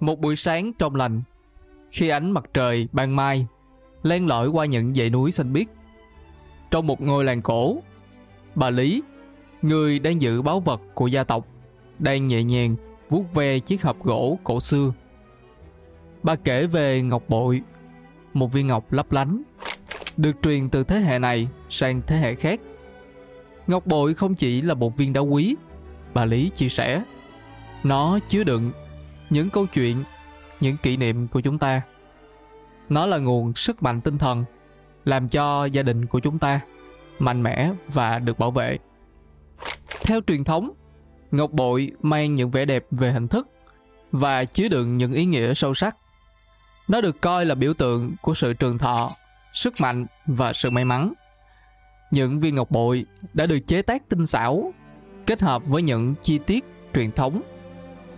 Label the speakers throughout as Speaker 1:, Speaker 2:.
Speaker 1: Một buổi sáng trong lành, khi ánh mặt trời ban mai len lỏi qua những dãy núi xanh biếc. Trong một ngôi làng cổ, bà Lý, người đang giữ báu vật của gia tộc, đang nhẹ nhàng vuốt ve chiếc hộp gỗ cổ xưa. Bà kể về ngọc bội, một viên ngọc lấp lánh, được truyền từ thế hệ này sang thế hệ khác. Ngọc bội không chỉ là một viên đá quý, bà Lý chia sẻ. Nó chứa đựng những câu chuyện, những kỷ niệm của chúng ta. Nó là nguồn sức mạnh tinh thần, làm cho gia đình của chúng ta mạnh mẽ và được bảo vệ. Theo truyền thống, ngọc bội mang những vẻ đẹp về hình thức và chứa đựng những ý nghĩa sâu sắc. Nó được coi là biểu tượng của sự trường thọ, sức mạnh và sự may mắn. Những viên ngọc bội đã được chế tác tinh xảo, kết hợp với những chi tiết truyền thống,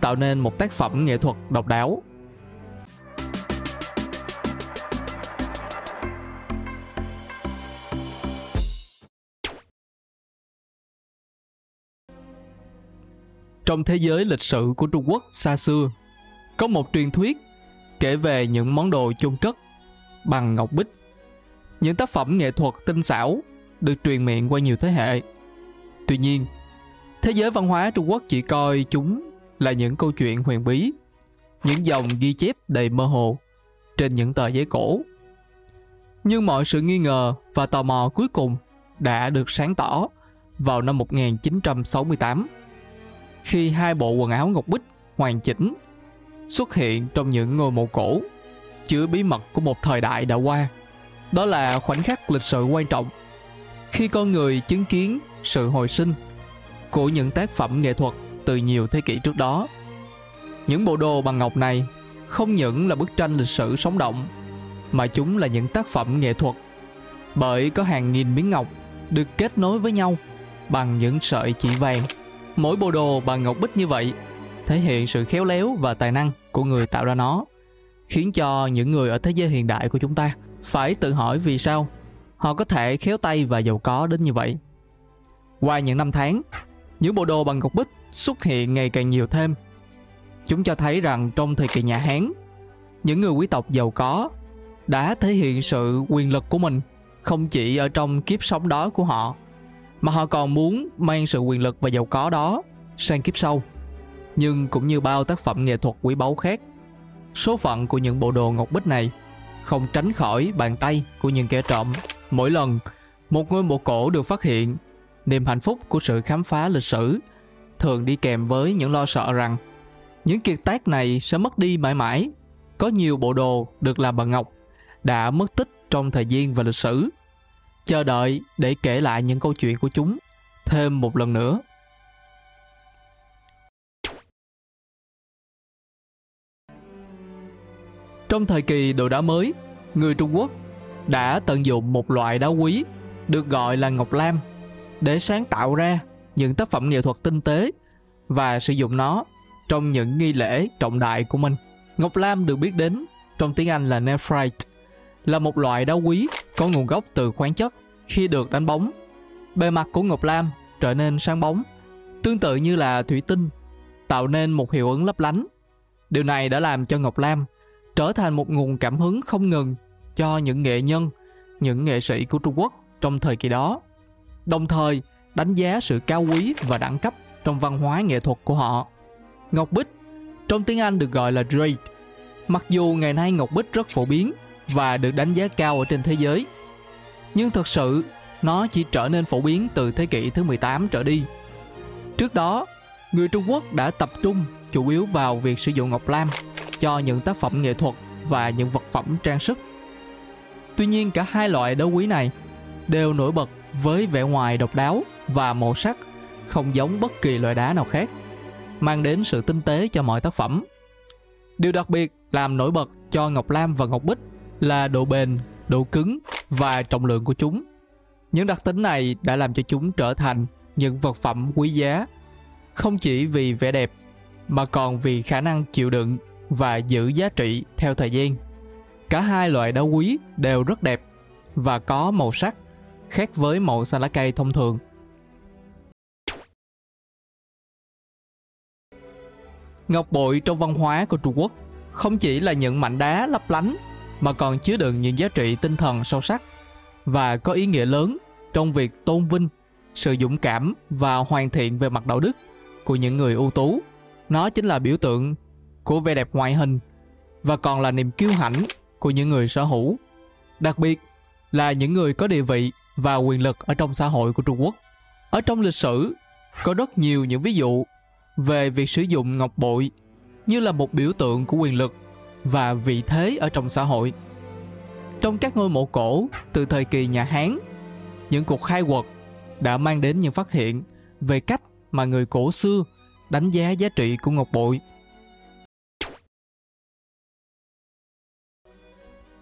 Speaker 1: tạo nên một tác phẩm nghệ thuật độc đáo. Trong thế giới lịch sử của Trung Quốc xa xưa, có một truyền thuyết kể về những món đồ chôn cất bằng ngọc bích. Những tác phẩm nghệ thuật tinh xảo được truyền miệng qua nhiều thế hệ. Tuy nhiên, thế giới văn hóa Trung Quốc chỉ coi chúng là những câu chuyện huyền bí, những dòng ghi chép đầy mơ hồ trên những tờ giấy cổ. Nhưng mọi sự nghi ngờ và tò mò cuối cùng đã được sáng tỏ vào năm 1968 khi hai bộ quần áo ngọc bích hoàn chỉnh xuất hiện trong những ngôi mộ cổ chứa bí mật của một thời đại đã qua. Đó là khoảnh khắc lịch sử quan trọng khi con người chứng kiến sự hồi sinh của những tác phẩm nghệ thuật từ nhiều thế kỷ trước đó. Những bộ đồ bằng ngọc này không những là bức tranh lịch sử sống động mà chúng là những tác phẩm nghệ thuật bởi có hàng nghìn miếng ngọc được kết nối với nhau bằng những sợi chỉ vàng Mỗi bộ đồ bằng ngọc bích như vậy thể hiện sự khéo léo và tài năng của người tạo ra nó, khiến cho những người ở thế giới hiện đại của chúng ta phải tự hỏi vì sao họ có thể khéo tay và giàu có đến như vậy. Qua những năm tháng, những bộ đồ bằng ngọc bích xuất hiện ngày càng nhiều thêm. Chúng cho thấy rằng trong thời kỳ nhà Hán, những người quý tộc giàu có đã thể hiện sự quyền lực của mình không chỉ ở trong kiếp sống đó của họ mà họ còn muốn mang sự quyền lực và giàu có đó sang kiếp sau. Nhưng cũng như bao tác phẩm nghệ thuật quý báu khác, số phận của những bộ đồ ngọc bích này không tránh khỏi bàn tay của những kẻ trộm. Mỗi lần một ngôi mộ cổ được phát hiện, niềm hạnh phúc của sự khám phá lịch sử thường đi kèm với những lo sợ rằng những kiệt tác này sẽ mất đi mãi mãi. Có nhiều bộ đồ được làm bằng ngọc đã mất tích trong thời gian và lịch sử chờ đợi để kể lại những câu chuyện của chúng thêm một lần nữa. Trong thời kỳ đồ đá mới, người Trung Quốc đã tận dụng một loại đá quý được gọi là ngọc lam để sáng tạo ra những tác phẩm nghệ thuật tinh tế và sử dụng nó trong những nghi lễ trọng đại của mình. Ngọc lam được biết đến trong tiếng Anh là nephrite là một loại đá quý có nguồn gốc từ khoáng chất khi được đánh bóng. Bề mặt của ngọc lam trở nên sáng bóng, tương tự như là thủy tinh, tạo nên một hiệu ứng lấp lánh. Điều này đã làm cho ngọc lam trở thành một nguồn cảm hứng không ngừng cho những nghệ nhân, những nghệ sĩ của Trung Quốc trong thời kỳ đó. Đồng thời, đánh giá sự cao quý và đẳng cấp trong văn hóa nghệ thuật của họ. Ngọc bích, trong tiếng Anh được gọi là jade. Mặc dù ngày nay ngọc bích rất phổ biến và được đánh giá cao ở trên thế giới, nhưng thật sự nó chỉ trở nên phổ biến từ thế kỷ thứ 18 trở đi. Trước đó, người Trung Quốc đã tập trung chủ yếu vào việc sử dụng ngọc lam cho những tác phẩm nghệ thuật và những vật phẩm trang sức. Tuy nhiên cả hai loại đấu quý này đều nổi bật với vẻ ngoài độc đáo và màu sắc không giống bất kỳ loại đá nào khác, mang đến sự tinh tế cho mọi tác phẩm. Điều đặc biệt làm nổi bật cho ngọc lam và ngọc bích là độ bền, độ cứng và trọng lượng của chúng. Những đặc tính này đã làm cho chúng trở thành những vật phẩm quý giá, không chỉ vì vẻ đẹp mà còn vì khả năng chịu đựng và giữ giá trị theo thời gian. Cả hai loại đá quý đều rất đẹp và có màu sắc khác với màu xanh lá cây thông thường. Ngọc bội trong văn hóa của Trung Quốc không chỉ là những mảnh đá lấp lánh mà còn chứa đựng những giá trị tinh thần sâu sắc và có ý nghĩa lớn trong việc tôn vinh sự dũng cảm và hoàn thiện về mặt đạo đức của những người ưu tú. Nó chính là biểu tượng của vẻ đẹp ngoại hình và còn là niềm kiêu hãnh của những người sở hữu, đặc biệt là những người có địa vị và quyền lực ở trong xã hội của Trung Quốc. Ở trong lịch sử, có rất nhiều những ví dụ về việc sử dụng ngọc bội như là một biểu tượng của quyền lực và vị thế ở trong xã hội. Trong các ngôi mộ cổ từ thời kỳ nhà Hán, những cuộc khai quật đã mang đến những phát hiện về cách mà người cổ xưa đánh giá giá trị của ngọc bội.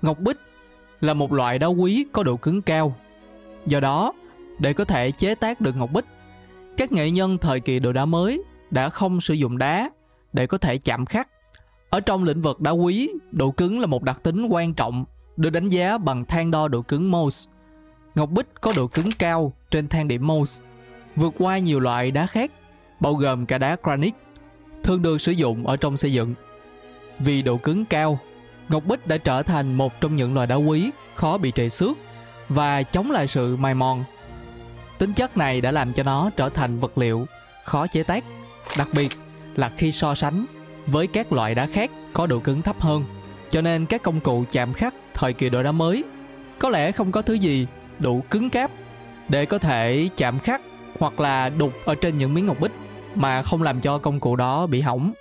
Speaker 1: Ngọc bích là một loại đá quý có độ cứng cao. Do đó, để có thể chế tác được ngọc bích, các nghệ nhân thời kỳ đồ đá mới đã không sử dụng đá để có thể chạm khắc. Ở trong lĩnh vực đá quý, độ cứng là một đặc tính quan trọng được đánh giá bằng thang đo độ cứng Mohs. Ngọc bích có độ cứng cao trên thang điểm Mohs, vượt qua nhiều loại đá khác, bao gồm cả đá granite, thường được sử dụng ở trong xây dựng. Vì độ cứng cao, ngọc bích đã trở thành một trong những loại đá quý khó bị trầy xước và chống lại sự mài mòn. Tính chất này đã làm cho nó trở thành vật liệu khó chế tác, đặc biệt là khi so sánh với các loại đá khác có độ cứng thấp hơn. Cho nên các công cụ chạm khắc thời kỳ đồ đá mới có lẽ không có thứ gì đủ cứng cáp để có thể chạm khắc hoặc là đục ở trên những miếng ngọc bích mà không làm cho công cụ đó bị hỏng.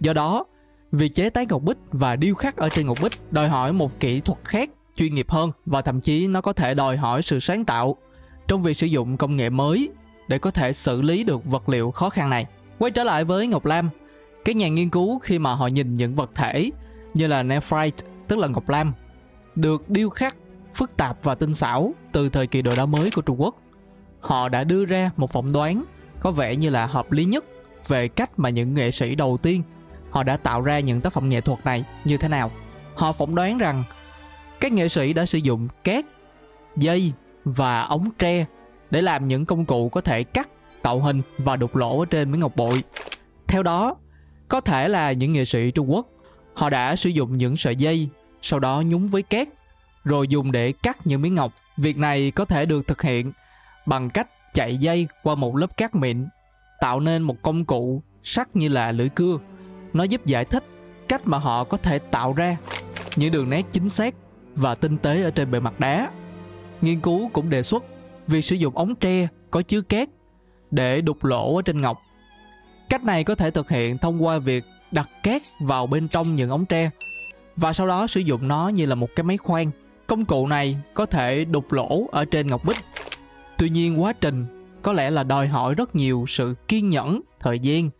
Speaker 1: Do đó, việc chế tác ngọc bích và điêu khắc ở trên ngọc bích đòi hỏi một kỹ thuật khác, chuyên nghiệp hơn và thậm chí nó có thể đòi hỏi sự sáng tạo trong việc sử dụng công nghệ mới để có thể xử lý được vật liệu khó khăn này. Quay trở lại với Ngọc Lam, các nhà nghiên cứu khi mà họ nhìn những vật thể như là nephrite, tức là ngọc lam, được điêu khắc phức tạp và tinh xảo từ thời kỳ đồ đá mới của Trung Quốc. Họ đã đưa ra một phỏng đoán có vẻ như là hợp lý nhất về cách mà những nghệ sĩ đầu tiên họ đã tạo ra những tác phẩm nghệ thuật này như thế nào. Họ phỏng đoán rằng các nghệ sĩ đã sử dụng cát, dây và ống tre để làm những công cụ có thể cắt, tạo hình và đục lỗ ở trên miếng ngọc bội. Theo đó, có thể là những nghệ sĩ Trung Quốc họ đã sử dụng những sợi dây sau đó nhúng với cát rồi dùng để cắt những miếng ngọc. Việc này có thể được thực hiện bằng cách chạy dây qua một lớp cát mịn, tạo nên một công cụ sắc như là lưỡi cưa. Nó giúp giải thích cách mà họ có thể tạo ra những đường nét chính xác và tinh tế ở trên bề mặt đá. Nghiên cứu cũng đề xuất việc sử dụng ống tre có chứa cát để đục lỗ ở trên ngọc. Cách này có thể thực hiện thông qua việc đặt cát vào bên trong những ống tre và sau đó sử dụng nó như là một cái máy khoan Công cụ này có thể đục lỗ ở trên ngọc bích. Tuy nhiên quá trình có lẽ là đòi hỏi rất nhiều sự kiên nhẫn, thời gian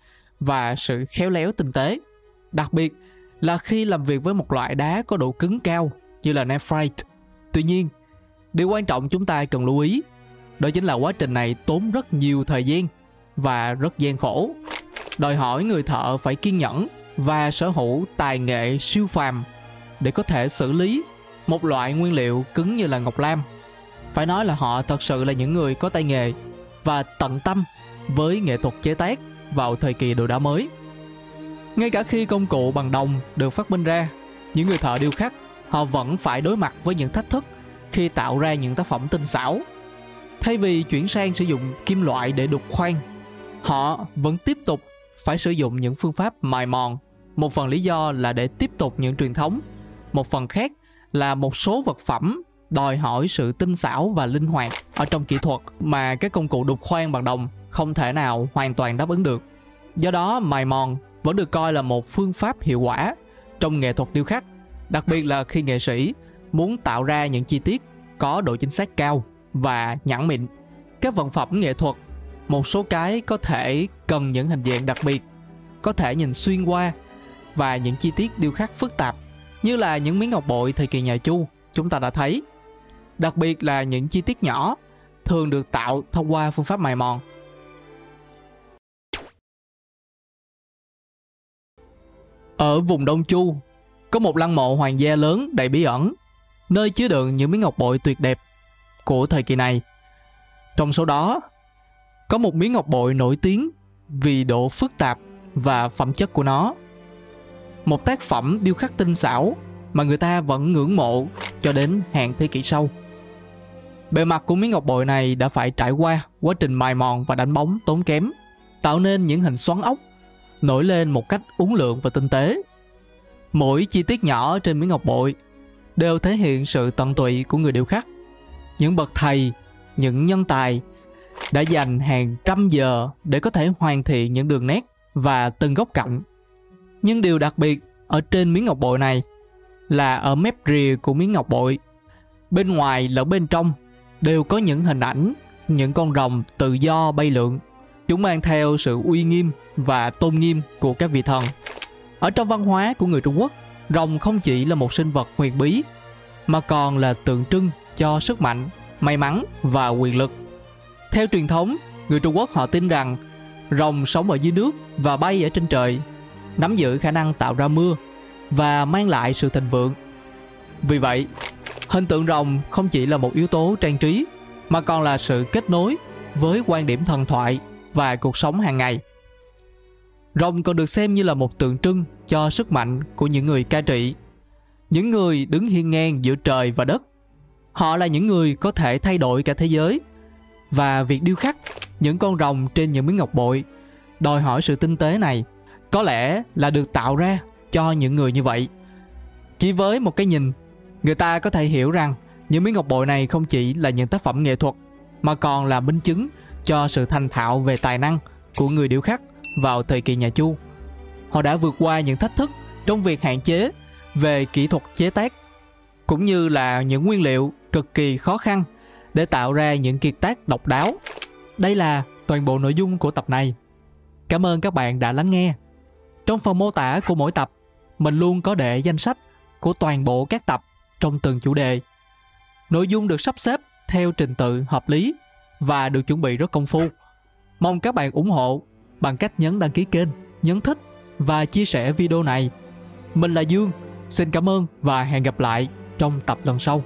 Speaker 1: và sự khéo léo tinh tế. Đặc biệt là khi làm việc với một loại đá có độ cứng cao như là nephrite. Tuy nhiên, điều quan trọng chúng ta cần lưu ý đó chính là quá trình này tốn rất nhiều thời gian và rất gian khổ. Đòi hỏi người thợ phải kiên nhẫn và sở hữu tài nghệ siêu phàm để có thể xử lý một loại nguyên liệu cứng như là ngọc lam. Phải nói là họ thật sự là những người có tay nghề và tận tâm với nghệ thuật chế tác vào thời kỳ đồ đá mới. Ngay cả khi công cụ bằng đồng được phát minh ra, những người thợ điêu khắc họ vẫn phải đối mặt với những thách thức khi tạo ra những tác phẩm tinh xảo thay vì chuyển sang sử dụng kim loại để đục khoan họ vẫn tiếp tục phải sử dụng những phương pháp mài mòn một phần lý do là để tiếp tục những truyền thống một phần khác là một số vật phẩm đòi hỏi sự tinh xảo và linh hoạt ở trong kỹ thuật mà các công cụ đục khoan bằng đồng không thể nào hoàn toàn đáp ứng được. Do đó, mài mòn vẫn được coi là một phương pháp hiệu quả trong nghệ thuật điêu khắc, đặc biệt là khi nghệ sĩ muốn tạo ra những chi tiết có độ chính xác cao và nhẵn mịn. Các vật phẩm nghệ thuật, một số cái có thể cần những hình dạng đặc biệt, có thể nhìn xuyên qua và những chi tiết điêu khắc phức tạp như là những miếng ngọc bội thời kỳ nhà Chu chúng ta đã thấy. Đặc biệt là những chi tiết nhỏ thường được tạo thông qua phương pháp mài mòn. Ở vùng Đông Chu, có một lăng mộ hoàng gia lớn đầy bí ẩn, nơi chứa đựng những miếng ngọc bội tuyệt đẹp của thời kỳ này. Trong số đó, có một miếng ngọc bội nổi tiếng vì độ phức tạp và phẩm chất của nó. một tác phẩm điêu khắc tinh xảo mà người ta vẫn ngưỡng mộ cho đến hàng thế kỷ sau. Bề mặt của miếng ngọc bội này đã phải trải qua quá trình mài mòn và đánh bóng tốn kém, tạo nên những hình xoắn ốc, nổi lên một cách uốn lượn và tinh tế. Mỗi chi tiết nhỏ trên miếng ngọc bội đều thể hiện sự tận tụy của người điêu khắc. Những bậc thầy, những nhân tài đã dành hàng trăm giờ để có thể hoàn thiện những đường nét và từng góc cạnh. Nhưng điều đặc biệt ở trên miếng ngọc bội này là ở mép rìa của miếng ngọc bội. Bên ngoài lẫn bên trong đều có những hình ảnh, những con rồng tự do bay lượn. Chúng mang theo sự uy nghiêm và tôn nghiêm của các vị thần. Ở trong văn hóa của người Trung Quốc, rồng không chỉ là một sinh vật huyền bí mà còn là tượng trưng cho sức mạnh, may mắn và quyền lực. Theo truyền thống, người Trung Quốc họ tin rằng rồng sống ở dưới nước và bay ở trên trời, nắm giữ khả năng tạo ra mưa và mang lại sự thịnh vượng. Vì vậy, hình tượng rồng không chỉ là một yếu tố trang trí mà còn là sự kết nối với quan điểm thần thoại và cuộc sống hàng ngày. Rồng còn được xem như là một tượng trưng cho sức mạnh của những người cai trị, những người đứng hiên ngang giữa trời và đất. Họ là những người có thể thay đổi cả thế giới và việc điêu khắc những con rồng trên những miếng ngọc bội đòi hỏi sự tinh tế này có lẽ là được tạo ra cho những người như vậy. Chỉ với một cái nhìn, người ta có thể hiểu rằng những miếng ngọc bội này không chỉ là những tác phẩm nghệ thuật mà còn là minh chứng cho sự thành thạo về tài năng của người điêu khắc vào thời kỳ nhà Chu. Họ đã vượt qua những thách thức trong việc hạn chế về kỹ thuật chế tác cũng như là những nguyên liệu cực kỳ khó khăn để tạo ra những kiệt tác độc đáo. Đây là toàn bộ nội dung của tập này. Cảm ơn các bạn đã lắng nghe. Trong phần mô tả của mỗi tập, mình luôn có để danh sách của toàn bộ các tập trong từng chủ đề. Nội dung được sắp xếp theo trình tự hợp lý và được chuẩn bị rất công phu. Mong các bạn ủng hộ bằng cách nhấn đăng ký kênh, nhấn thích và chia sẻ video này. Mình là Dương, xin cảm ơn và hẹn gặp lại trong tập lần sau.